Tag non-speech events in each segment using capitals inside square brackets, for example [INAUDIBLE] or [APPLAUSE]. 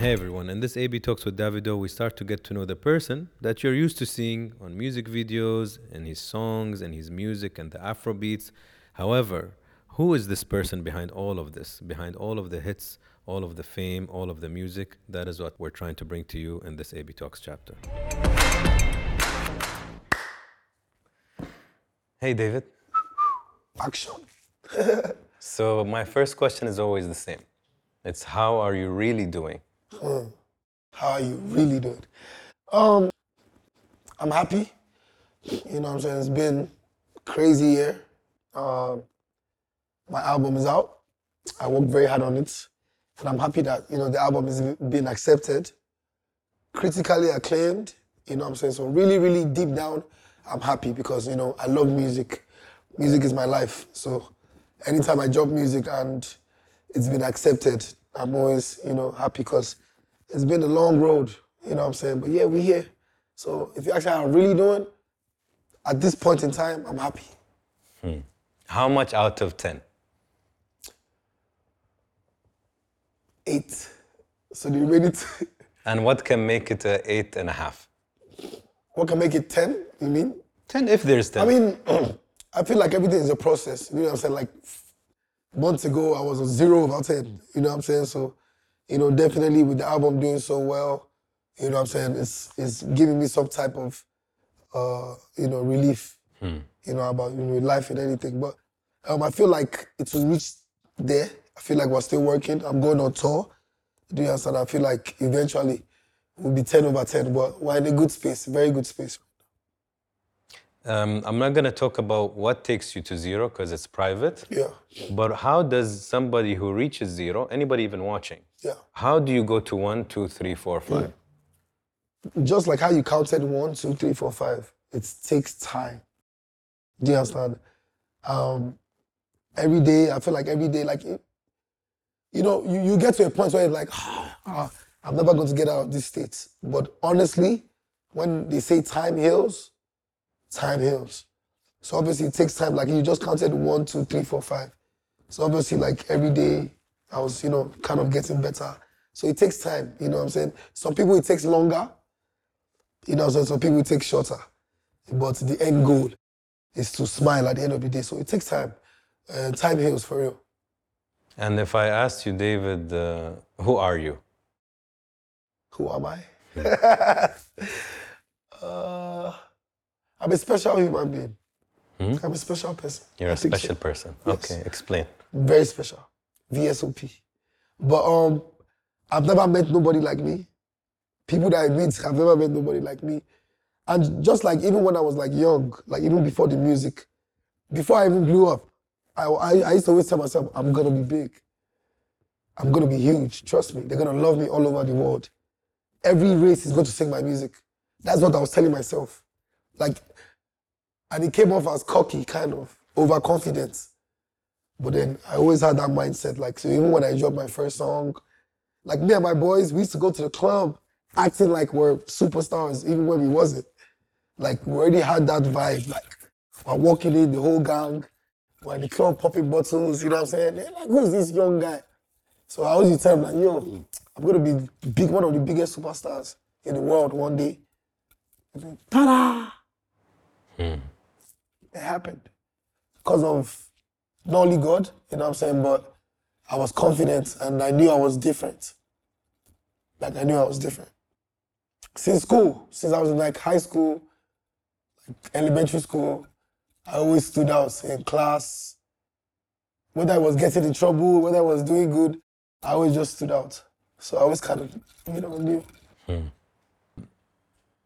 Hey everyone, in this AB Talks with Davido, we start to get to know the person that you're used to seeing on music videos and his songs and his music and the Afro beats. However, who is this person behind all of this, behind all of the hits, all of the fame, all of the music? That is what we're trying to bring to you in this AB Talks chapter. Hey David. Action. [LAUGHS] [LAUGHS] So my first question is always the same. It's how are you really doing? How are you really doing? Um, I'm happy. You know what I'm saying? It's been crazy year. Um, my album is out. I worked very hard on it. And I'm happy that, you know, the album is being accepted, critically acclaimed. You know what I'm saying? So really, really deep down, I'm happy because, you know, I love music. Music is my life. So anytime I drop music and it's been accepted, I'm always, you know, happy because it's been a long road. You know what I'm saying? But yeah, we're here. So if you ask how I'm really doing, at this point in time, I'm happy. Hmm. How much out of 10? Eight. So the remaining, [LAUGHS] t- And what can make it eight and a half? what can make it 10, you mean? 10 if there's 10. I mean, [CLEARS THROAT] I feel like everything is a process. You know what I'm saying? Like months ago, I was a zero over 10. You know what I'm saying? So, you know, definitely with the album doing so well, you know what I'm saying? It's, it's giving me some type of, uh, you know, relief, you know, about, you know, life and anything. But um, I feel like it's reached there. I feel like we're still working. I'm going on tour. Do you understand? I feel like eventually we'll be 10 over 10, but we're in a good space, very good space. Um, I'm not going to talk about what takes you to zero because it's private. Yeah, But how does somebody who reaches zero, anybody even watching, yeah. how do you go to one, two, three, four, five? just like how you counted one, two, three, four, five, it takes time. Do you understand? Um, every day, I feel like every day, like, it- you know, you, you get to a point where you're like, [SIGHS] ah, I'm never going to get out of this state. But honestly, when they say time heals, time heals. So obviously it takes time. Like you just counted one, two, three, four, five. So obviously, like every day, I was, you know, kind of getting better. So it takes time. You know what I'm saying? Some people it takes longer. You know, so some people it takes shorter. But the end goal is to smile at the end of the day. So it takes time. And time heals for real. And if I asked you, David, uh, who are you? Who am I? [LAUGHS] uh, I'm a special human being. I'm a special person. You're a think so. special person. Yes. Okay, explain. Very special. VSOP. But um, I've never met nobody like me. People that I meet have never met nobody like me. And just like even when I was like young, like even before the music, before I even blew up, I, I, I used to always tell myself, I'm gonna be big. I'm gonna be huge. Trust me. They're gonna love me all over the world. Every race is going to sing my music. That's what I was telling myself. Like, and it came off as cocky, kind of overconfident. But then I always had that mindset. Like, so even when I dropped my first song, like me and my boys, we used to go to the club acting like we're superstars, even when we wasn't. Like, we already had that vibe. Like, we're walking in, the whole gang, we're in the club popping bottles, you know what I'm saying? They're like, who's this young guy? So I always tell them, like, yo, I'm gonna be big, one of the biggest superstars in the world one day. Ta-da! Hmm. It happened because of not only God, you know what I'm saying, but I was confident and I knew I was different. Like I knew I was different. Since school, since I was in like high school, like elementary school, I always stood out in class. Whether I was getting in trouble, whether I was doing good, I always just stood out. So I always kind of, you know, knew. Hmm.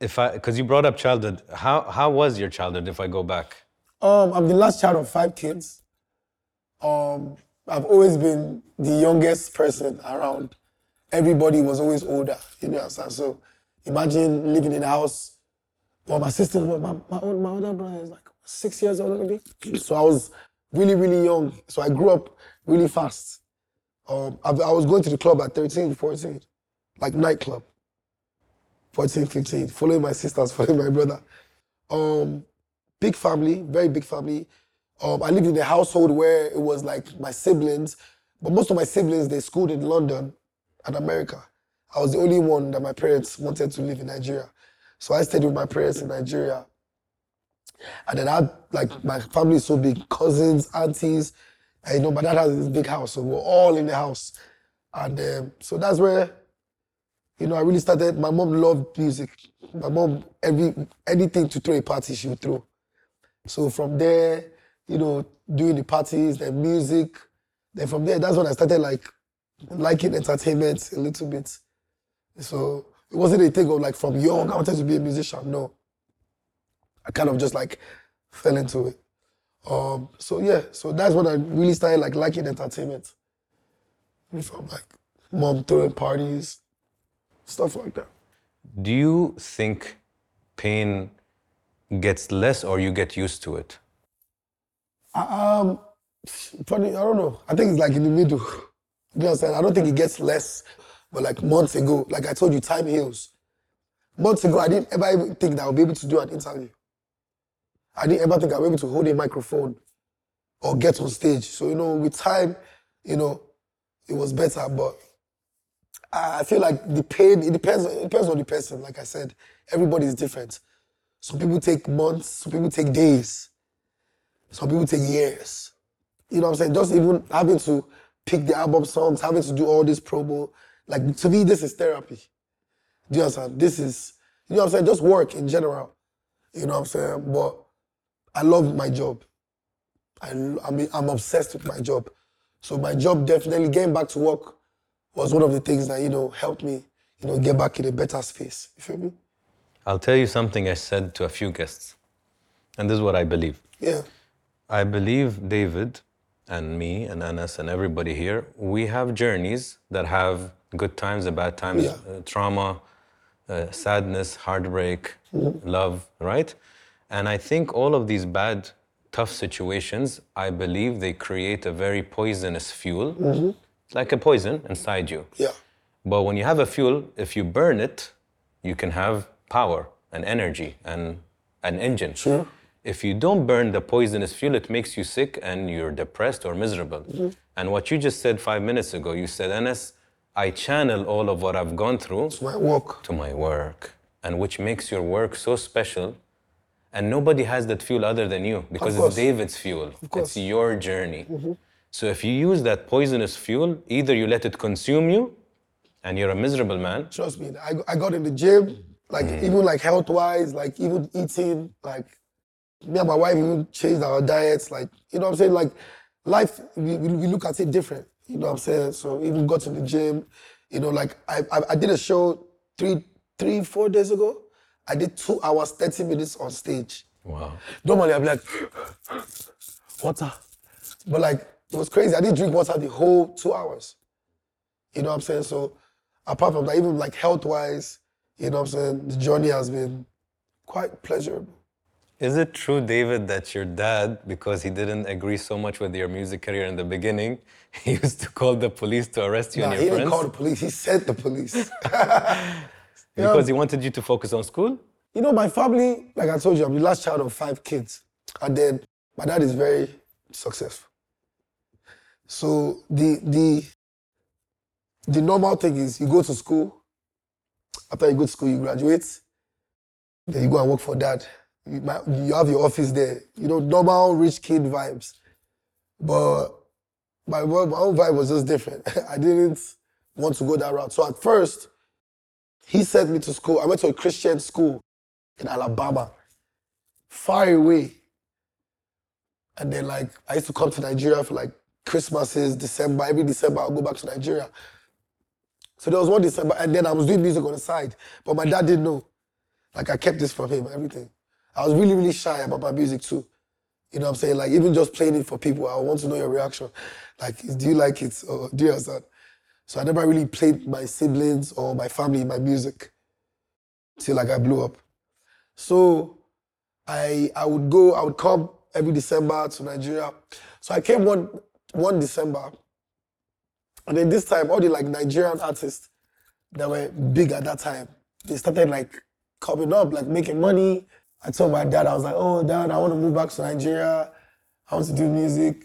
If I, because you brought up childhood, how, how was your childhood if I go back? Um, I'm the last child of five kids. Um, I've always been the youngest person around. Everybody was always older, you know what I'm? So imagine living in a house. Well, my sister, well, my, my, my older brother is like six years older than me. So I was really, really young. So I grew up really fast. Um, I, I was going to the club at 13, 14, like nightclub. 14, 15, following my sisters, [LAUGHS] following my brother. Um, big family, very big family. Um, I lived in a household where it was like my siblings, but most of my siblings they schooled in London and America. I was the only one that my parents wanted to live in Nigeria. So I stayed with my parents in Nigeria. And then I like, my family is so big, cousins, aunties. And, you know, my dad has this big house, so we're all in the house. And um, so that's where, you know, I really started. My mom loved music. My mom, every anything to throw a party, she would throw. So from there, you know, doing the parties, the music. Then from there, that's when I started like liking entertainment a little bit. So it wasn't a thing of like from young, I wanted to be a musician. No. I kind of just like fell into it. Um, so yeah, so that's when I really started like liking entertainment. From like mom throwing parties, stuff like that. Do you think pain gets less or you get used to it? Um, funny, I don't know. I think it's like in the middle. You saying? I don't think it gets less, but like months ago, like I told you, time heals. Months ago, I didn't ever even think that I would be able to do an interview. I didn't ever think I would be able to hold a microphone or get on stage. So, you know, with time, you know, it was better, but I feel like the pain, it depends, it depends on the person. Like I said, everybody is different. Some people take months, some people take days, some people take years. You know what I'm saying? Just even having to pick the album songs, having to do all this promo, like to me, this is therapy. Do you understand? This is, you know what I'm saying? Just work in general. You know what I'm saying? But I love my job. I, I mean, I'm obsessed with my job. So my job definitely getting back to work was one of the things that, you know, helped me, you know, get back in a better space. You feel me? I'll tell you something I said to a few guests, and this is what I believe. Yeah. I believe David and me and Anas and everybody here, we have journeys that have good times and bad times, Yeah. uh, trauma, uh, sadness, heartbreak, love, right? And I think all of these bad, tough situations, I believe they create a very poisonous fuel, like a poison inside you. Yeah. But when you have a fuel, if you burn it, you can have power and energy and an engine. Sure. If you don't burn the poisonous fuel, it makes you sick and you're depressed or miserable. Mm-hmm. And what you just said five minutes ago, you said, Anas, I channel all of what I've gone through to My work. to my work, and which makes your work so special. And nobody has that fuel other than you because it's. David's fuel. It's your journey. Mm-hmm. So if you use that poisonous fuel, either you let it consume you and you're a miserable man, Trust me. I, I got in the gym, like mm. even like health wise, like even eating, like me and my wife even changed our diets. Like, you know what I'm saying? Like life, we, we look at it different. You know what I'm saying? So even got to the gym, you know, like I, I, I did a show three, three, four days ago. I did two hours, 30 minutes on stage. wow. Normally I'd be like, water. But like, it was crazy. I didn't drink water the whole two hours. You know what I'm saying? So apart from that, even like health wise, you know what I'm saying, the journey has been quite pleasurable. Is it true, David, that your dad, because he didn't agree so much with your music career in the beginning, [LAUGHS] he used to call the police to arrest you Nah, and he your didn't friends? call the police, he sent the police. [LAUGHS] [LAUGHS] Because he wanted you to focus on school? you know, my family, like I told you, I'm the last child of five kids. And then my dad is very successful. So the the the normal thing is you go to school, after you go to school, you graduate, then you go and work for dad. You, you have your office there. You know, normal rich kid vibes. But my, my own vibe was just different. [LAUGHS] I didn't want to go that route. So at first, he sent me to school. I went to a Christian school in Alabama, far away. And then like I used to come to Nigeria for like Christmases, December. Every December I'll go back to Nigeria. So there was one December, and then I was doing music on the side, but my dad didn't know. Like I kept this from him, everything. I was really, really shy about my music too. You know what I'm saying? Like even just playing it for people, I want to know your reaction. Like, do you like it or do you understand? So I never really played my siblings or my family my music till like I blew up. So I I would go, I would come every December to Nigeria. So I came one one December. And then this time, all the like Nigerian artists that were big at that time, they started like coming up, like making money. I told my dad, I was like, oh dad, I want to move back to Nigeria. I want to do music.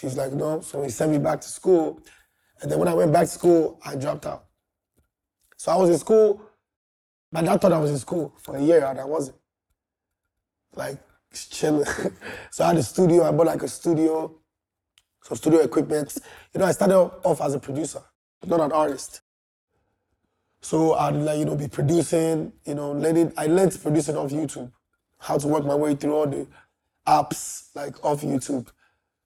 He's like, no. So he sent me back to school. And then when I went back to school, I dropped out. So I was in school. My dad thought I was in school for a year and I wasn't. Like chilling. [LAUGHS] so I had a studio. I bought like a studio, studio equipment. You know, I started off as a producer, not an artist. So I'd like, you know, be producing, you know, learning. I learned producing off YouTube, how to work my way through all the apps like off YouTube.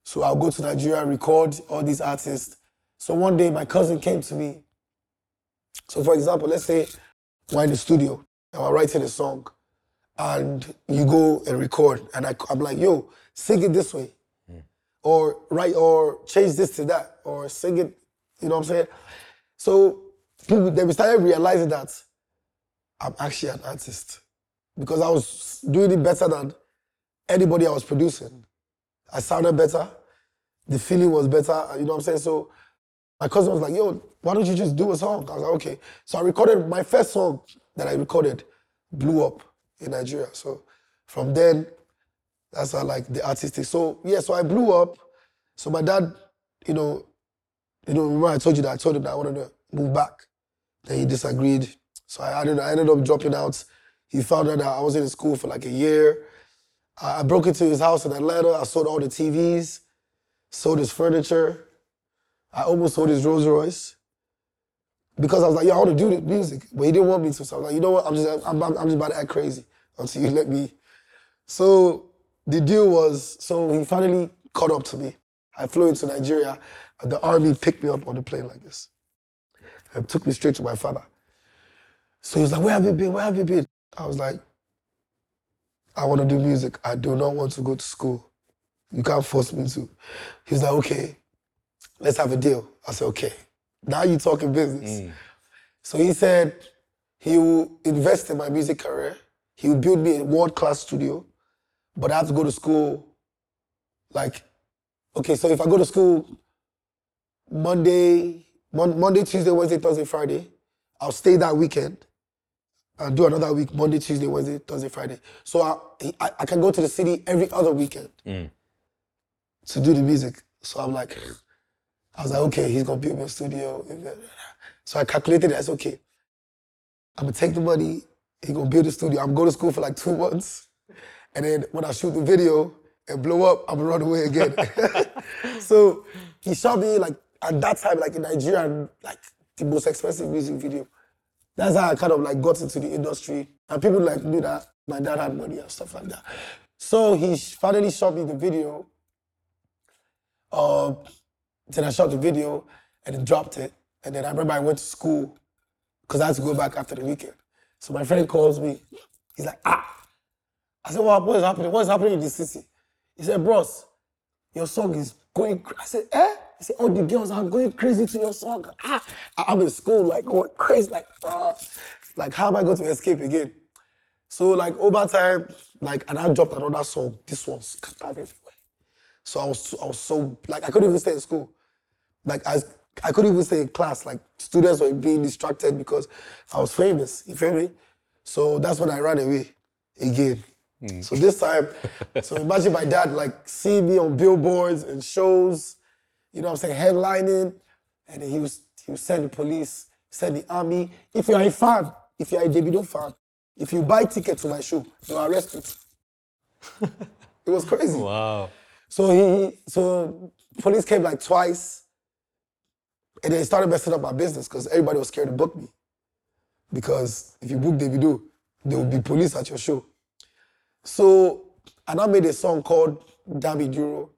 So I'll go to Nigeria, record all these artists. So one day my cousin came to me. So for example, let's say we're in the studio and we're writing a song and you go and record and I, I'm like, yo, sing it this way. Or write or change this to that. Or sing it, you know what I'm saying? So people then we started realizing that I'm actually an artist. Because I was doing it better than anybody I was producing. I sounded better. The feeling was better. Uh, you know what I'm saying? So my cousin was like, yo, why don't you just do a song? I was like, okay. So I recorded my first song that I recorded, blew up in Nigeria. So from then, that's how like the artistic. So yeah, so I blew up. So my dad, you know, you know, remember I told you that I told him that I wanted to move back. Then he disagreed. So I, I, ended up dropping out. He found out that I was in school for like a year. I, broke into his house in Atlanta. I sold all the TVs, sold his furniture. I almost sold his Rolls Royce because I was like, yo, I want to do the music, but he didn't want me to. So I was like, you know what? I'm just, I'm, I'm just about to act crazy until you let me. So the deal was, so he finally caught up to me. I flew into Nigeria, and the army picked me up on the plane like this, and took me straight to my father. So he was like, where have you been? Where have you been? I was like, I want to do music. I do not want to go to school. You can't force me to. He was like, okay, let's have a deal. I said, okay. Now you're talking business. Mm. So he said he will invest in my music career. He will build me a world class studio, but I have to go to school. Like, okay, so if I go to school Monday, Mon- Monday, Tuesday, Wednesday, Thursday, Friday, I'll stay that weekend and do another week Monday, Tuesday, Wednesday, Thursday, Friday. So I, I, I can go to the city every other weekend mm. to do the music. So I'm like, I was like, okay, he's gonna build me a studio. So I calculated it as okay. I'm gonna take the money, he gonna build a studio. I'm going to school for like two months. And then when I shoot the video and blow up, I'm gonna run away again. [LAUGHS] so he shot me like at that time, like in Nigeria, like the most expensive music video. That's how I kind of like got into the industry. And people like knew that my dad had money and stuff like that. So he finally shot me the video. Uh, then I shot the video and then dropped it. And then I remember I went to school because I had to go back after the weekend. So my friend calls me. He's like, ah. I said, what, is happening? What is happening in the city? He said, bros, your song is going crazy. I said, eh? He said, all the girls are going crazy to your song. Ah, I'm in school, like going crazy, like, ah. like how am I going to escape again? So like over time, like, and I dropped another song. This one scattered everywhere. So I was, I was so like I couldn't even stay in school. Like I, I couldn't even stay in class. Like students were being distracted because I was famous. You feel me? So that's when I ran away again. Mm. So this time, so imagine my dad like seeing me on billboards and shows, you know what I'm saying, headlining, and then he was he would send the police, send the army. If you're a fan, if you're a Davido fan, if you buy ticket to my show, you are arrested. it was crazy. Wow. So he, so police came like twice, and they started messing up my business because everybody was scared to book me. Because if you book Davido, there will be police at your show. So, and I made a song called Dami Duro.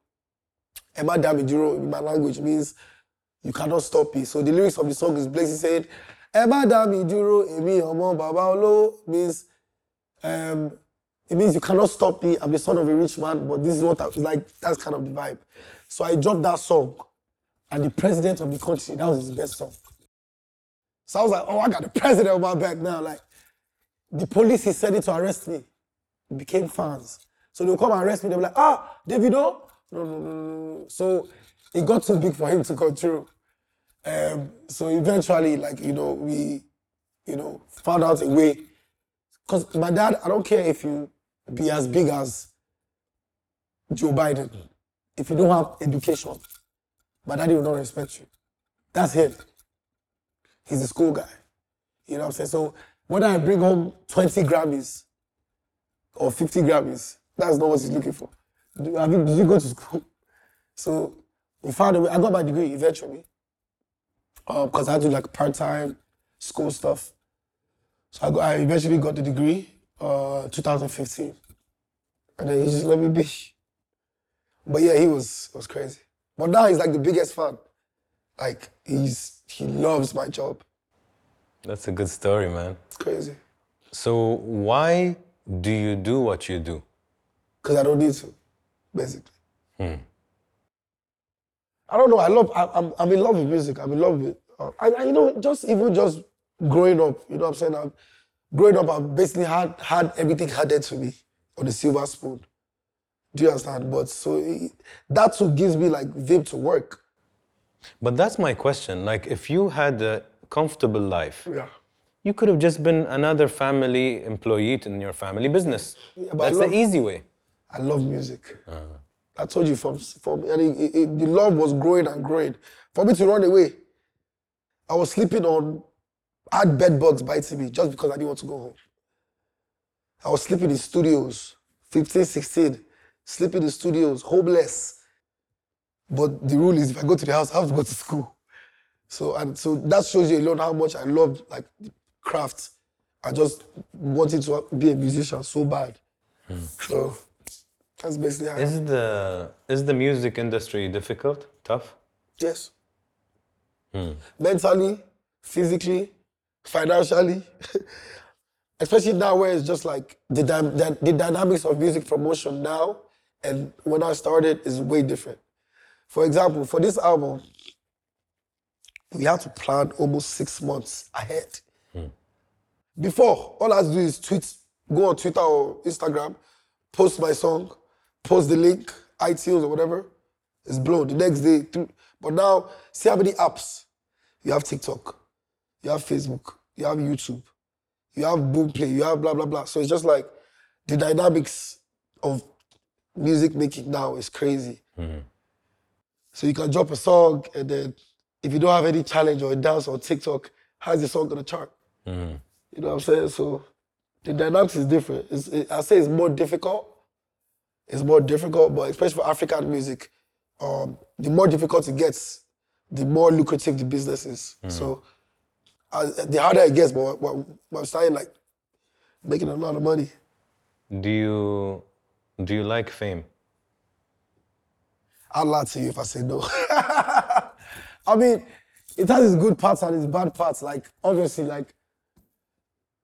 Emma Dami Duro in my language means you cannot stop me. So the lyrics of the song is basically saying, Emma Dami Duro, Emi Omo Baba Olo means um, it means you cannot stop me. I'm the son of a rich man, but this is what I like. That's kind of the vibe. So I dropped that song, and the president of the country, that was his best song. So I was like, oh, I got the president on my back now. Like, the police he sent it to arrest me became fans. So they'll come and arrest me. They'll be like, ah, Davido? No, no, no. So it got too big for him to control. Um, so eventually, like, you know, we, you know, found out a way. Because my dad, I don't care if you be as big as Joe Biden. If you don't have education, my daddy will not respect you. That's him. He's a school guy. You know what I'm saying? So whether I bring home 20 Grammys or 50 Grammys, that's not what he's looking for. Do, have you, did you go to school? [LAUGHS] So we found a way. I got my degree eventually because I had to do like part-time school stuff. So I, got, I eventually got the degree, uh, 2015, and then he just let me be. But yeah, he was was crazy. But now he's like the biggest fan. Like he's he loves my job. That's a good story, man. It's crazy So why do you do what you do? because I don't need to, basically. I don't know. I love. I, I'm I'm in love with music. I'm in love with. Uh, and, and you know, just even just growing up. You know what I'm saying? I'm, growing up, I basically had had everything handed to me on the silver spoon. Do you understand? But so it, that's what gives me like vim to work. But that's my question. Like, if you had a comfortable life, Yeah. You could have just been another family employee in your family business. I that's love- the easy way. I love music. Uh-huh. I told you from from and it, it, it- the love was growing and growing. For me to run away, I was sleeping on. I had bed bugs biting me just because I didn't want to go home. I was sleeping in studios, 15, 16, sleeping in studios, homeless. But the rule is, if I go to the house, I have to go to school. So and so that shows you alone how much I loved like craft. I just wanted to be a musician so bad. So that's basically how. Is the is the music industry difficult, tough? Yes. Hmm. Mentally, physically, financially, [LAUGHS] especially now where it's just like the, the, the dynamics of music promotion now and when I started is way different. For example, for this album, we had to plan almost six months ahead. Before, all I had to do is tweet, go on Twitter or Instagram, post my song, post the link, iTunes or whatever. It's blown. The next day, th- but now, see how many apps. You have TikTok, you have Facebook, you have YouTube, you have Boomplay, you have blah blah blah. So it's just like the dynamics of music making now is crazy. Mm-hmm. So you can drop a song and then if you don't have any challenge or a dance on TikTok, how's the song gonna chart? Mm-hmm. You know what I'm saying? So the dynamics is different. It's, it, I say it's more difficult. It's more difficult, but especially for African music, um, the more difficult it gets, the more lucrative the business is. So uh, the harder it gets, but we're, we're starting like making a lot of money. Do you do you like fame? I'll lie to you if I say no. [LAUGHS] I mean, it has its good parts and its bad parts. Like, obviously, like,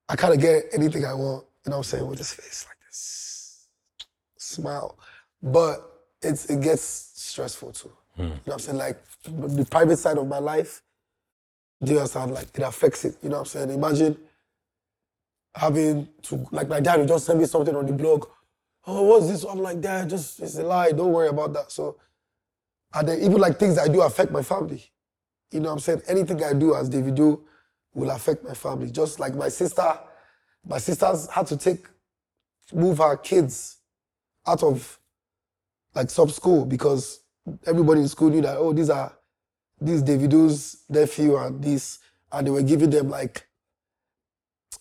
I kind of get anything I want, you know what I'm saying, with this face like this. Smile. But it's, it gets stressful too. Hmm. You know what I'm saying? Like, the private side of my life, do you understand? Like, it affects it. You know what I'm saying? Imagine having to, like, my dad would just send me something on the blog. Oh, what's this? I'm like, Dad, just, it's a lie. Don't worry about that. So, and then even like things I do affect my family. You know what I'm saying? Anything I do as Davido will affect my family. Just like my sister, my sisters had to take, move her kids out of like sub school because everybody in school knew that, oh, these are, these Davido's nephew and this, and they were giving them like,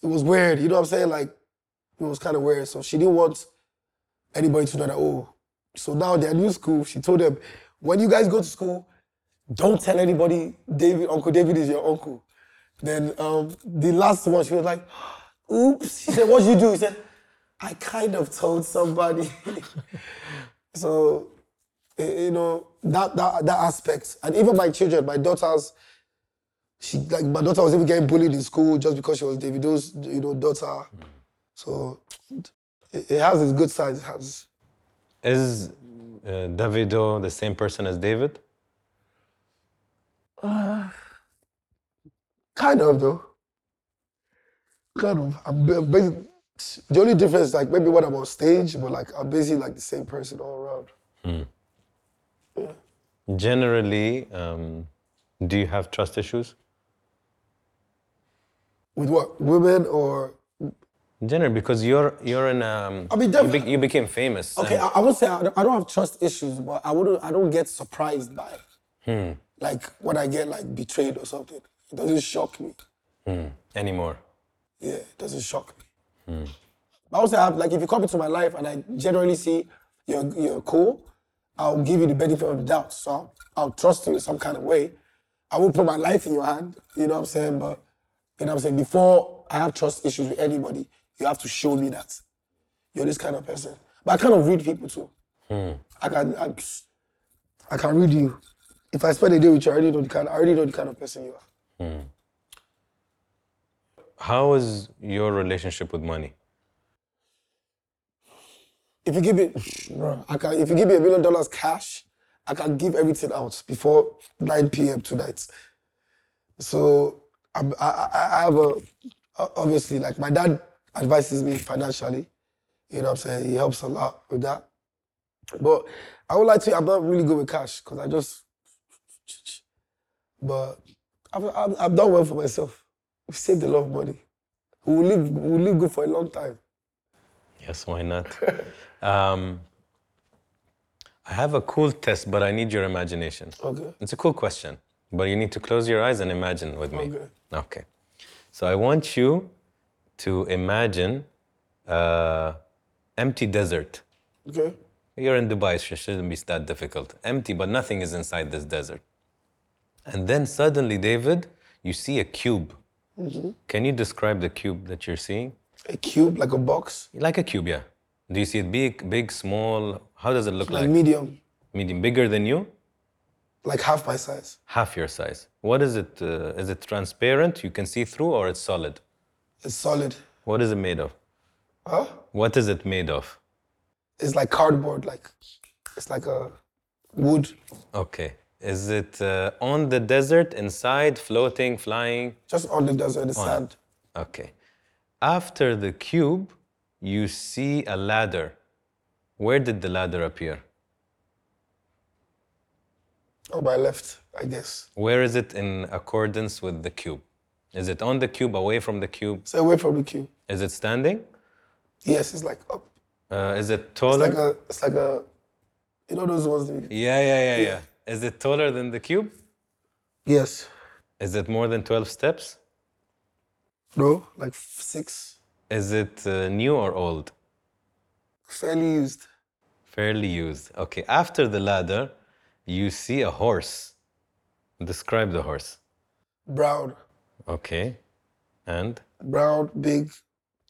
it was weird. You know what I'm saying? Like, it was kind of weird. So she didn't want anybody to know that, oh, so now they're new school. She told them, when you guys go to school, don't tell anybody David, Uncle David is your uncle. Then um, the last one, she was like, oops. She said, what'd you do? He said, I kind of told somebody. [LAUGHS] so, eh, you know, that, that, that aspect. And even my children, my daughters, she like my daughter was even getting bullied in school just because she was Davido's, you know, daughter. So it, it has its good sides. It has Is uh, Davido the same person as David? Kind of though. Kind of. I'm ba- basi- the only difference like maybe when I'm on stage, but like I'm basically like the same person all around. Generally, um, do you have trust issues? With what? Women or Generally, because you're you're in um, I mean, you, be- you became famous. okay, I, I would say I don't, I don't have trust issues, but I wouldn't I don't get surprised by it. Like when I get like betrayed or something. It doesn't shock me. Hmm. Anymore. Yeah, it doesn't shock me. Hmm. I also have like if you come into my life and I generally see you're you're cool, I'll give you the benefit of the doubt. So I'll, I'll trust you in some kind of way. I won't put my life in your hand, you know what I'm saying? But you know what I'm saying? Before I have trust issues with anybody, you have to show me that you're this kind of person. But I kind of read people too. Hmm. I can I, I can read you. If I spend a day with you, I already know the kind I already know the kind of person you are. Hmm. How is your relationship with money? if you give me, bro, I can. If you give me a million dollars cash, I can give everything out before 9 p.m. tonight. So I'm, I I have a obviously like my dad advises me financially. You know what I'm saying? He helps a lot with that. But I would like to. I'm not really good with cash because I just. But I've, I've, I've done well for myself. We've saved a lot of money. We will live. We will live good for a long time. Yes, why not? [LAUGHS] um, I have a cool test, but I need your imagination. Okay. It's a cool question, but you need to close your eyes and imagine with me. Okay. Okay. So I want you to imagine uh, empty desert. Okay. You're in Dubai, so it shouldn't be that difficult. Empty, but nothing is inside this desert. And then suddenly, David, you see a cube. Can you describe the cube that you're seeing? A cube, like a box, Like a cube, yeah. Do you see it big, big, small? How does it look like like? medium, Medium, bigger than you? like half my size. Half your size. What is it? Uh, is it transparent? You can see through, or it's solid? It's solid. What is it made of? Huh? What is it made of? It's like cardboard, like it's like a wood, Okay. Is it uh, on the desert, inside, floating, flying? just on the desert, the sand. Okay. After the cube, you see a ladder. Where did the ladder appear? Oh, my left, I guess. Where is it in accordance with the cube? Is it on the cube, away from the cube? So away from the cube. Is it standing? Yes, it's like up. Uh, is it It's taller? like a, it's like a, you know those ones. That, yeah, yeah, yeah, yeah. Is it taller than the cube? yes. Is it more than 12 steps? No, like six, Is it uh, new or old? fairly used. Fairly used. Okay. After the ladder, you see a horse. Describe the horse. Brown, Okay. And brown, big,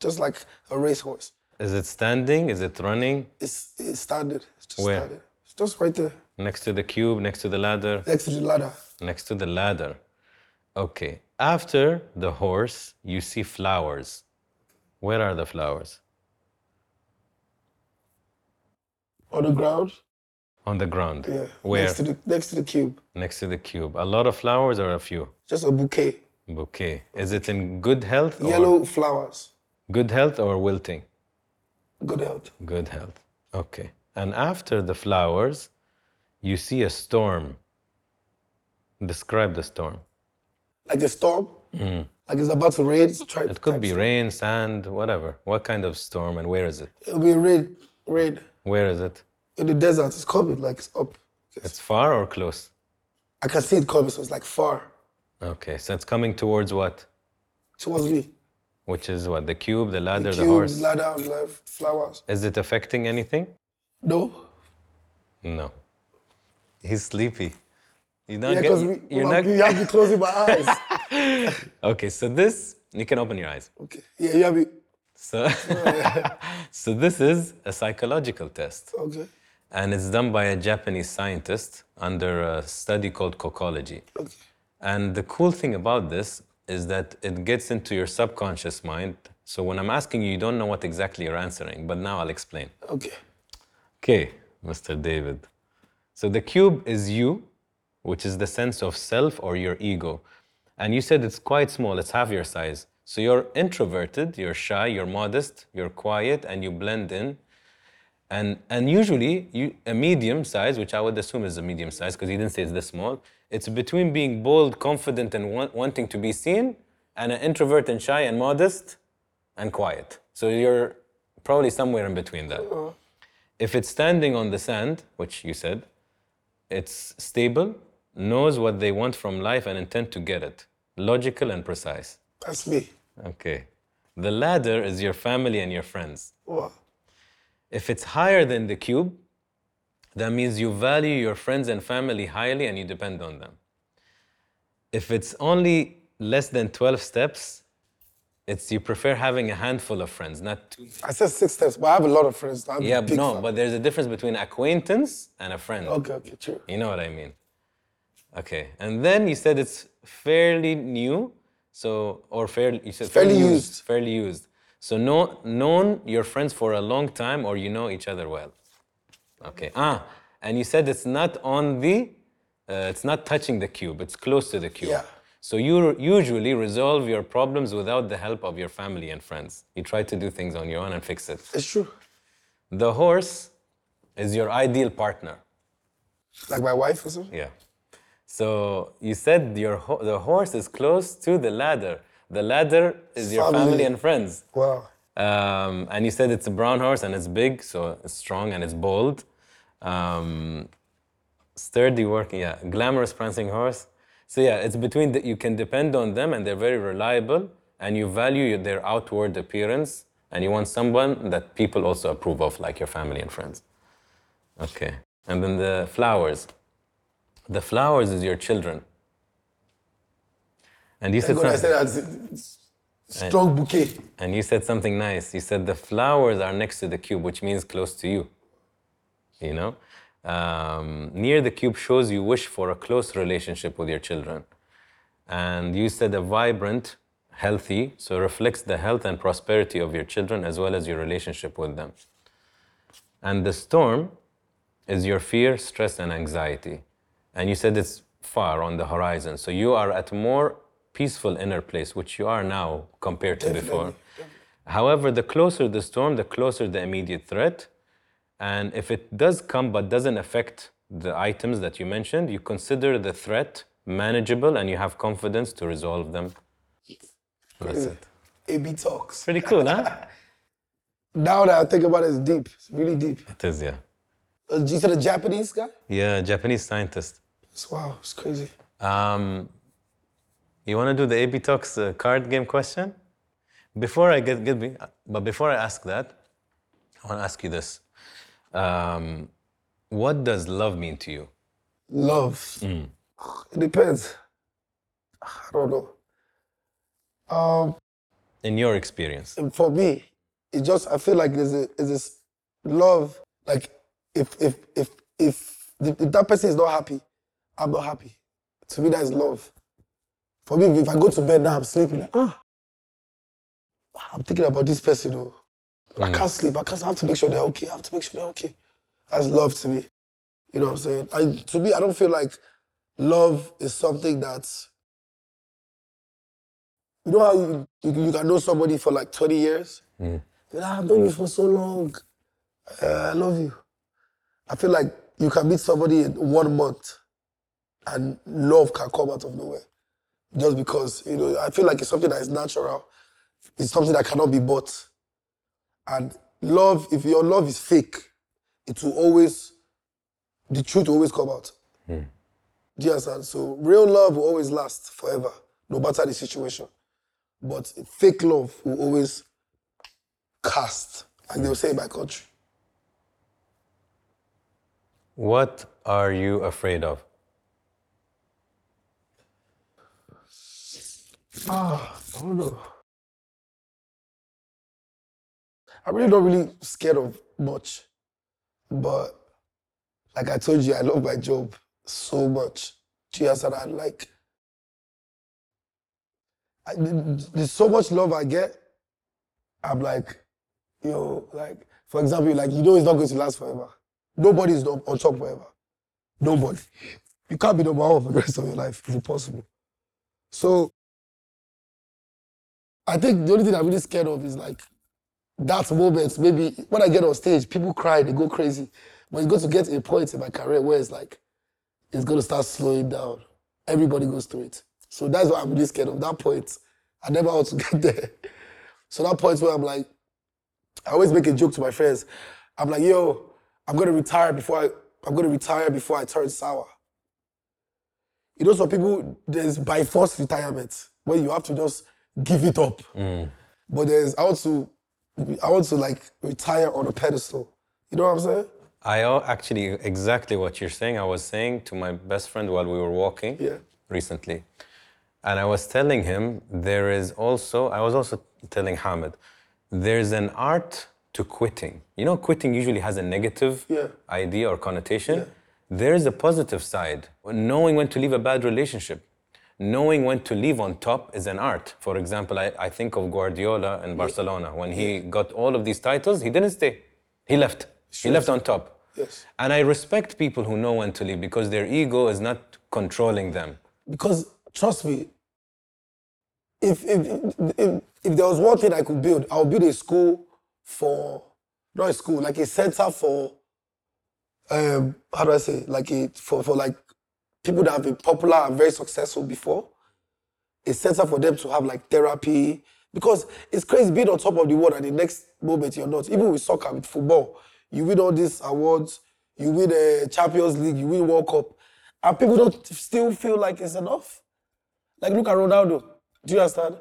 just like a racehorse. is it standing? Is it running? It's, it's standard. It's just Where? standard. It's just right there, Next to the cube, next to the ladder? next to the ladder. Next to the ladder. Okay. After the horse, you see flowers. Where are the flowers? On the ground. On the ground. Yeah. Where? Next to the next to the cube. Next to the cube. A lot of flowers or a few? Just a bouquet. Bouquet. Is it in good health? Or Yellow flowers. Good health or wilting? Good health. Good health. Okay. And after the flowers, you see a storm. Describe the storm. Like a storm. Like it's about to rain. Try, Mm. It could be rain, sand, whatever. What kind of storm and where is it? It'll be rain. Rain. Where is it? In the desert, it's coming. Like it's up. It's far or close? I can see it coming, so it's like far Okay, so it's coming towards what? towards me. Which is what? The cube, the ladder, the, Cube, horse. ladder, flowers. Is it affecting anything? No. No. He's sleepy. You're not Yeah, get- because you're you not have to closing my eyes. [LAUGHS] Okay, so this you can open your eyes. okay. Yeah, you have me. So [LAUGHS] So this is a psychological test. Okay. And it's done by a Japanese scientist under a study called kokology. Okay. And the cool thing about this is that it gets into your subconscious mind. So when I'm asking you, you don't know what exactly you're answering, but now I'll explain. Okay. Okay, Mr. David. So the cube is you, which is the sense of self or your ego. And you said it's quite small, it's half your size. So you're introverted, you're shy, you're modest, you're quiet, and you blend in. And, and usually, you, a medium size, which I would assume is a medium size because he didn't say it's this small, it's between being bold, confident, and want, wanting to be seen, and an introvert and shy and modest and quiet. So you're probably somewhere in between that. Uh-huh. If it's standing on the sand, which you said, it's stable, knows what they want from life and intend to get it, logical and precise. That's me. Okay. The ladder is your family and your friends. Wow. If it's higher than the cube, that means you value your friends and family highly and you depend on them. If it's only less than 12 steps, it's you prefer having a handful of friends, not two. I said six steps, but I have a lot of friends. Yeah, big no, fam- but there's a difference between acquaintance and a friend. Okay, okay, true. You know what I mean? Okay. And then you said it's fairly new, so or fairly you said Fairly used. Fairly used. So know, known your friends for a long time or you know each other well. Okay. Ah, and you said it's not on the uh, it's not touching the cube, it's close to the cube. Yeah. So you usually resolve your problems without the help of your family and friends. You try to do things on your own and fix it. It's true. The horse is your ideal partner. Like my wife or something. Yeah. So you said your ho- the horse is close to the ladder. The ladder is your Family. family and friends. Wow. Um, and you said it's a brown horse and it's big, so it's strong and it's bold. Um, sturdy working, yeah. Glamorous prancing horse. So yeah, it's between the, you can depend on them and they're very reliable and you value their outward appearance and you want someone that people also approve of, like your family and friends. Okay. And then the flowers. The flowers is your children. And you said When I something- said that, strong bouquet. and you said something nice. You said the flowers are next to the cube, which means close to you. You know? Um, near the cube shows you wish for a close relationship with your children. And you said a vibrant, healthy, so reflects the health and prosperity of your children as well as your relationship with them. And the storm is your fear, stress, and anxiety. And you said it's far on the horizon. So you are at a more peaceful inner place, which you are now compared to before. However, the closer the storm, the closer the immediate threat. And if it does come but doesn't affect the items that you mentioned, you consider the threat manageable and you have confidence to resolve them. That's it. AB talks. Pretty cool, huh? [LAUGHS] Now that I think about it, it's deep. It's really deep. it is, yeah. Uh, you said a Japanese guy? Yeah, Japanese scientist. It's, wow, it's crazy. Um, you want to do the AB Talks uh, card game question? Before I get, get me, but before I ask that, I want to ask you this. Um, what does love mean to you? Love. It depends. I don't know. Um, In your experience? for me, it just I feel like there's a is this love. Like if if if if if that person is not happy, I'm not happy. To me, that is love. For me, if I go to bed now, I'm sleeping. Like, ah, I'm thinking about this person. Oh, I can't sleep. I can't. I have to make sure they're okay. I have to make sure they're okay. That's love to me. You know what I'm saying? I, to me, I don't feel like love is something that's. You know how you, you, you can know somebody for like 20 years? You're like, "Ah, I've known you for so long. Uh, I love you. I feel like you can meet somebody in one month and love can come out of nowhere. Just because, you know, I feel like it's something that is natural. It's something that cannot be bought. And love, if your love is fake, it will always, the truth will always come out. Do you understand? So real love will always last forever, no matter the situation. But fake love will always cast, and they'll say in my country. What are you afraid of? Ah, I don't know. I'm really not really scared of much. But like I told you, I love my job so much. Cheers, and I like. I, there's so much love I get. I'm like, you know, like, for example, like, you know it's not going to last forever. Nobody is on on top forever. Nobody. You can't be number one for the rest of your life. It's impossible. So, I think the only thing I'm really scared of is like that moment. Maybe when I get on stage, people cry, they go crazy. But it's going to get a point in my career where it's like, it's going to start slowing down. Everybody goes through it. So that's what I'm really scared of. That point, I never want to [LAUGHS] get there. So that point where I'm like, I always make a joke to my friends. I'm like, yo, I'm gonna retire before I I'm gonna retire before I turn sour. You know, some people there's by force retirement where you have to just give it up. Mm. But there's I want to I want to like retire on a pedestal. You know what I'm saying? I uh, actually exactly what you're saying. I was saying to my best friend while we were walking Yeah. recently, and I was telling him there is also. I was also telling Hamid, there's an art to quitting. You know, quitting usually has a negative Yeah. idea or connotation. There is a positive side. Knowing when to leave a bad relationship, knowing when to leave on top is an art. For example, I, I think of Guardiola in Barcelona. When he got all of these titles, he didn't stay. He left. He left on top. Yes. And I respect people who know when to leave because their ego is not controlling them. Because trust me, if if, if if there was one thing I could build, I would build a school for not a school, like a center for um how do I say like a for, for like people that have been popular and very successful before. A center for them to have like therapy. Because it's crazy being on top of the world and the next moment you're not. Even with soccer, with football, you win all these awards, you win the Champions League, you win World Cup, and people don't still feel like it's enough. Like look at Ronaldo. Do you understand?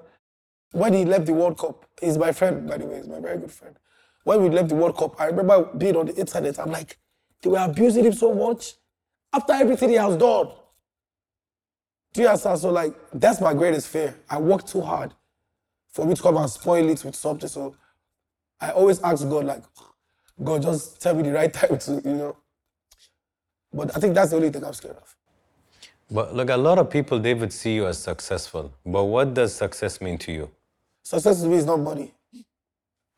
When he left the World Cup, he's my friend, by the way, he's my very good friend. When we left the World Cup, I remember being on the internet. I'm like, they were abusing him so much after everything he has done. Do you understand? So like, that's my greatest fear. I work too hard for me to come and spoil it with something. So I always ask God, like, God, just tell me the right [LAUGHS] time to, you know. But I think that's the only thing I'm scared of. But look, a lot of people, David, see you as successful. But what does success mean to you? Success to me is not money.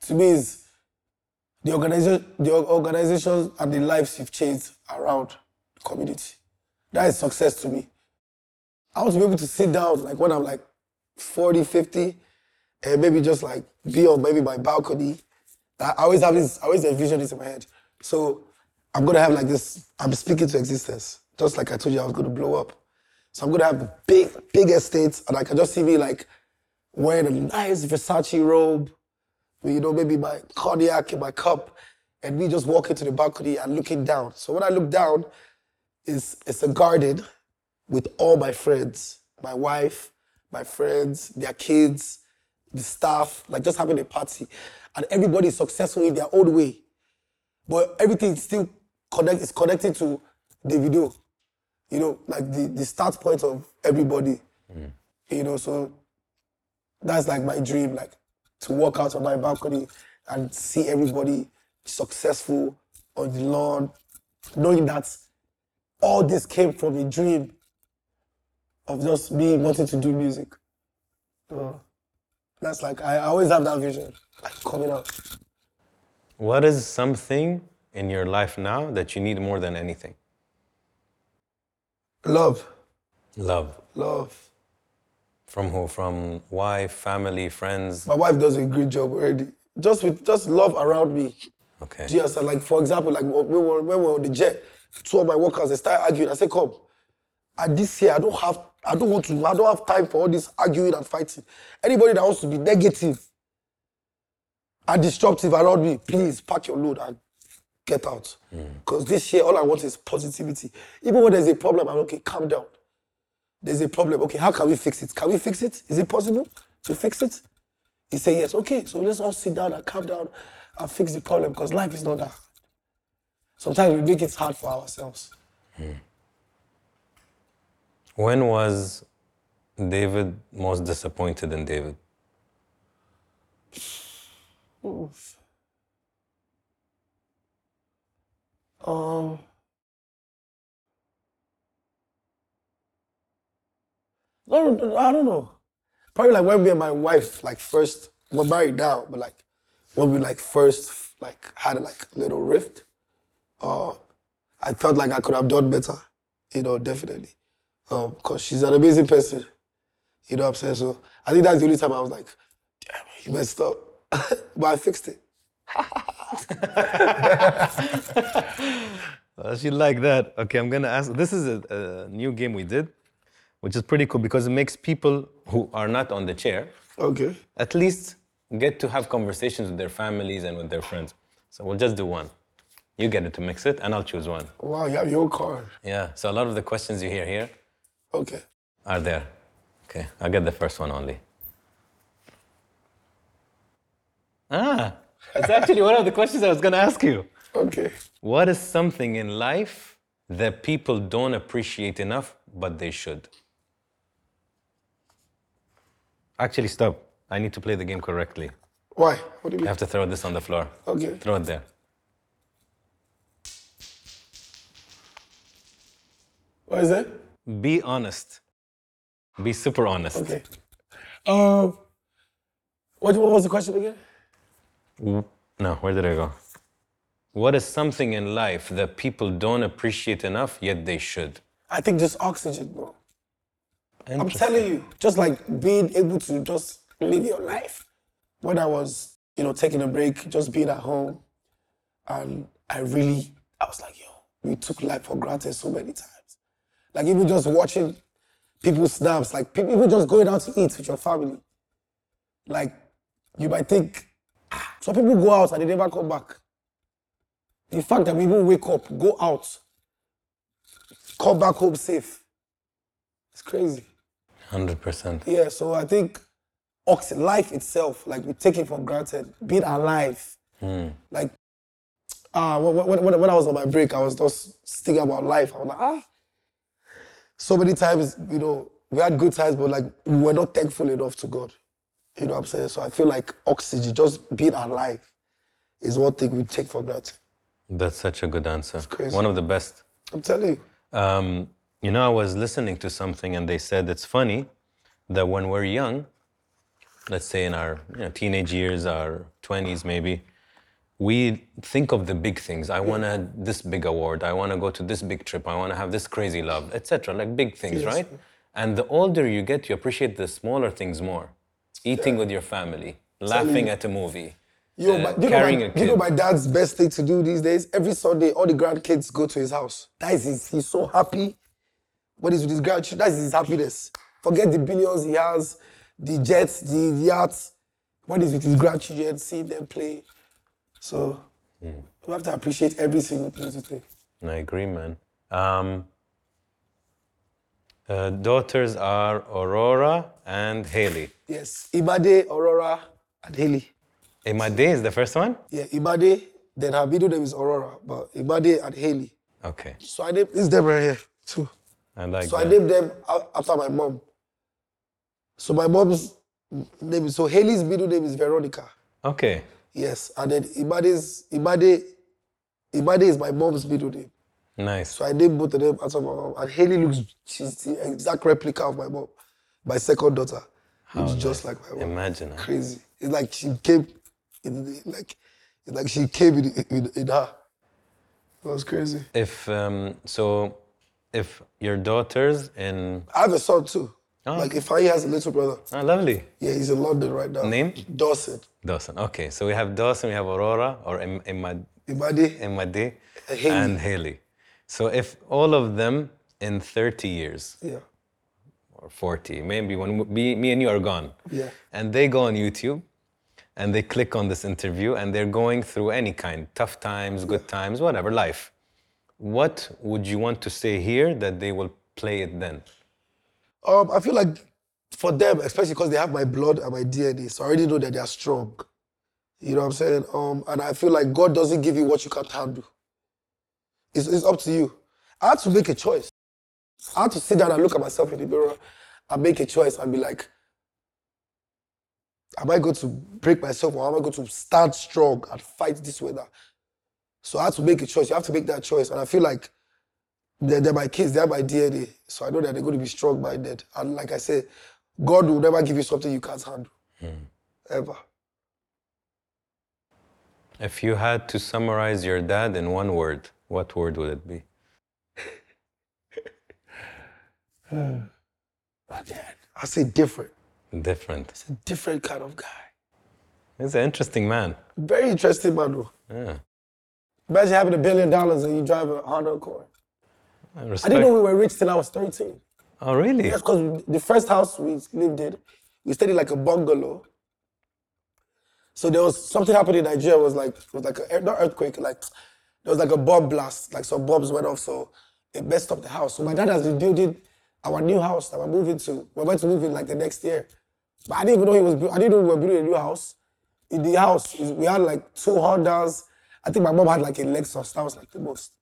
To me is the organization, the organizations and the lives you've changed around community. That is success to me. I want to be able to sit down, like when I'm like 40, 50, and maybe just like be on maybe my balcony. I always have this, I always envision this in my head. So I'm gonna have like this, I'm speaking to existence. Just like I told you I was gonna blow up. So I'm gonna have big, big estates, and I can just see me like wearing a nice Versace robe, with, you know, maybe my cognac in my cup, and me just walking to the balcony and looking down. So when I look down, it's, it's a garden with all my friends, my wife, my friends, their kids, the staff, like just having a party. And everybody is successful in their own way. But everything still connect is connected to Davido. You know, like the, the start point of everybody. Mm. You know, so that's like my dream, like to walk out on my balcony and see everybody successful on the lawn, knowing that all this came from a dream of just me wanting to do music. So that's like I always have that vision, like coming out. What is something in your life now that you need more than anything? Love, Love. love. From who? From wife, family, friends? My wife does a great job already. Just with just love around me. Okay. Do you understand? Like for example, like when we were, when we were on the jet, two of my workers they started arguing. I said, "Come, at this year I don't have, I don't want to, I don't have time for all this arguing and fighting. Anybody that wants to be negative and disruptive around me, please pack your load and get out. Mm. Because this year all I want is positivity. Even when there's a problem, I'm okay. Calm down. There's a problem. Okay, how can we fix it? Can we fix it? Is it possible to fix it? He said yes. Okay, so let's all sit down and calm down and fix the problem because life is not that. Sometimes we make it hard for ourselves. When was David most disappointed in David? Oof. Um. I don't, I don't know. Probably like when me and my wife like first we're married now, but like when we like first like had like a little rift, uh, I felt like I could have done better. You know, definitely, um, cause she's an amazing person. You know what I'm saying? So I think that's the only time I was like, damn, you messed up, [LAUGHS] but I fixed it. [LAUGHS] Uh, she like that. Okay, I'm gonna ask. This is a, a new game we did, which is pretty cool because it makes people who are not on the chair Okay. at least get to have conversations with their families and with their friends. So we'll just do one. You get it to mix it, and I'll choose one. Wow, you have your card. Yeah, so a lot of the questions you hear here Okay. are there. Okay, I'll get the first one only. Ah, that's [LAUGHS] actually one of the questions I was going to ask you. Okay. What is something in life that people don't appreciate enough, but they should? Actually, stop. I need to play the game correctly. Why? What do you I have to throw this on the floor. Okay. Throw it there. What is that? Be honest. Be super honest. Okay. Um, what, what was the question again? No, where did I go? What is something in life that people don't appreciate enough, yet they should? I think just oxygen, bro. I'm telling you, just like being able to just live your life. When I was, you know, taking a break, just being at home, and I really, I was like, yo, we took life for granted so many times. Like even just watching people's snaps, like people even just going out to eat with your family. Like you might think, ah, some people go out and they never come back. The fact that we even wake up, go out, come back home safe, it's crazy. 100%. Yeah, so I think life itself, like we take it for granted, being alive. Like, uh, when, when, when I was on my break, I was just thinking about life. I was like, ah. So many times, you know, we had good times, but like we were not thankful enough to God. You know what I'm saying? So I feel like oxygen, just being alive, is one thing we take for granted. That's such a good answer. crazy. One of the best. I'm telling you. Um, you know, I was listening to something and they said it's funny that when we're young, let's say in our you know, teenage years, our 20s maybe, we think of the big things. I want to this big award. I want to go to this big trip. I want to have this crazy love, etc. Like big things, Yes. right? And the older you get, you appreciate the smaller things more. Eating with your family, laughing at a movie, Yo, uh, my, you, know carrying my, a you know my dad's best thing to do these days? Every Sunday, all the grandkids go to his house. That is his, he's so happy What is with his grandchildren. That is his happiness. Forget the billions he has, the jets, the yachts. When he's with his grandchildren, see them play. So we have to appreciate every single today. I agree, man. Um, uh, daughters are Aurora and Haley. Yes, Imade, Aurora, and Haley. Imade is the first one? Yeah, Imade, then her middle name is Aurora, but Imade and Haley. Okay, So I named, this is them right here, too. I like So I named them after my mom. So my mom's name is so Haley's middle name is Veronica. Okay, Yes, and then Imade's Imade Imade is my mom's middle name. nice. So I named both of them after my mom. And Haley looks she's the exact replica of my mom, my second daughter. Looks just like my mom. Imagine. huh? Crazy. It's like she came in the, like it's like she came in, in, in her. That was crazy. If um, so, if your daughters and I have a son too. Oh. Like if I has a little brother. oh, lovely Yeah, he's in London right now. Name? Dawson. Dawson. Okay, so we have Dawson, we have Aurora or Im- Imad-. Imade Haley. and Haley. So if all of them in 30 years Yeah. or 40, maybe when me, me and you are gone, Yeah. and they go on YouTube and they click on this interview and they're going through any kind, tough times, good times, whatever, life. What would you want to say here that they will play it then? Um, I feel like for them, especially because they have my blood and my DNA, so I already know that they are strong. You know what I'm saying? Um, and I feel like God doesn't give you what you can't handle. It's, it's up to you. I had to make a choice. I had to sit down and look at myself in the mirror and make a choice and be like, am I going to break myself or am I going to stand strong and fight this weather? So I had to make a choice. You have to make that choice. And I feel like they're, they're my kids, they're my DNA. So I know that they're going to be strong minded. And like I said, God will never give you something you can't handle. Hmm. Ever. If you had to summarize your dad in one word, what word would it be? [SIGHS] My dad. I say different. Different. He's a different kind of guy. He's an interesting man. Very interesting man though. Yeah. Imagine having a billion dollars and you drive a Honda Accord. I I didn't know we were rich till I was 13. Oh, really? Yes, because the first house we lived in, we stayed in like a bungalow. So there was something happened in Nigeria. It was like it was like a not earthquake, like there was like a bomb blast, like some bombs went off, so it messed up the house. So my dad has been building our new house that we're moving to. We're going to move in like the next year, but I didn't even know he was. I didn't know we were building a new house. in the house, we had like two Hondas. I think my mom had like a Lexus. That was like the most.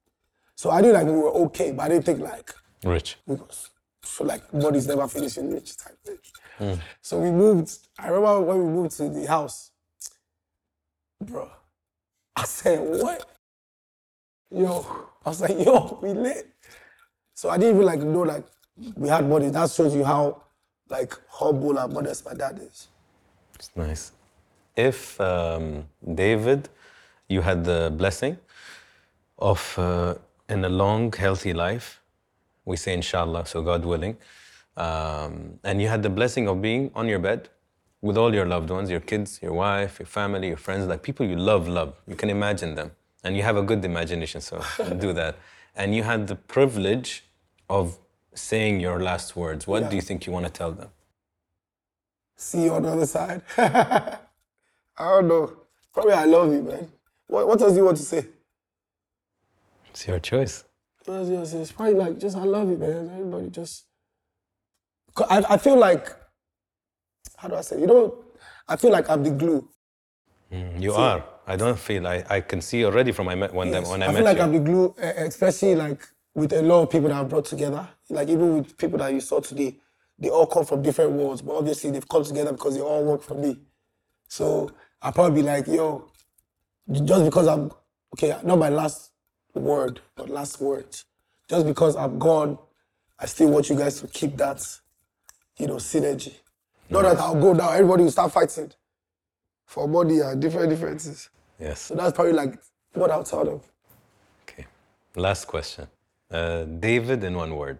So I knew like we were okay, but I didn't think like Rich. was so like money's never finishing rich type thing. So we moved. I remember when we moved to the house, bro. I said, what? Yo, I was like, yo, we lit. So I didn't even like know like we had money. That shows you how like humble and modest my dad is. It's nice. If um, David, you had the blessing of uh, in a long, healthy life, we say inshallah, so God willing, um, and you had the blessing of being on your bed with all your loved ones, your kids, your wife, your family, your friends, like people you love, love. You can imagine them, and you have a good imagination, so [LAUGHS] do that. And you had the privilege of saying your last words. What do you think you want to tell them? See you on the other side. [LAUGHS] I don't know. Probably I love you, man. What, what else do you want to say? It's your choice. What else do you want to say? It's probably like just I love you, man. Everybody just. I, I feel like, how do I say? it? You know, I feel like I'm the glue. Mm, you are. I don't feel. I, I can see already from I met when, them, when I, I met feel like you. I'm the glue, especially like with a lot of people that I brought together. Like even with people that you saw today, they all come from different worlds, but obviously they've come together because they all work for me. So I'll probably be like, yo, just because I'm okay, not my last word, but last word. Just because I'm gone, I still want you guys to keep that, you know, synergy. Not that I'll go down, everybody will start fighting for money and different differences. yes. So that's probably like what I'll tell them. Okay. Last question. Uh, David in one word.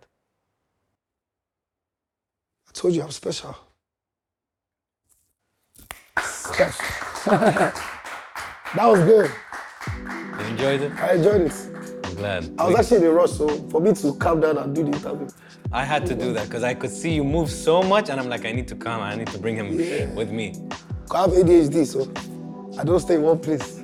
I told you I'm special. Special. [LAUGHS] that was good. Enjoyed it? I enjoyed it. I'm glad. I was actually in a rush, so for me to calm down and do the interview. I had to do that because I could see you move so much, and I'm like, I need to come. I need to bring him Yeah. with me. I have ADHD, so I don't stay in one place.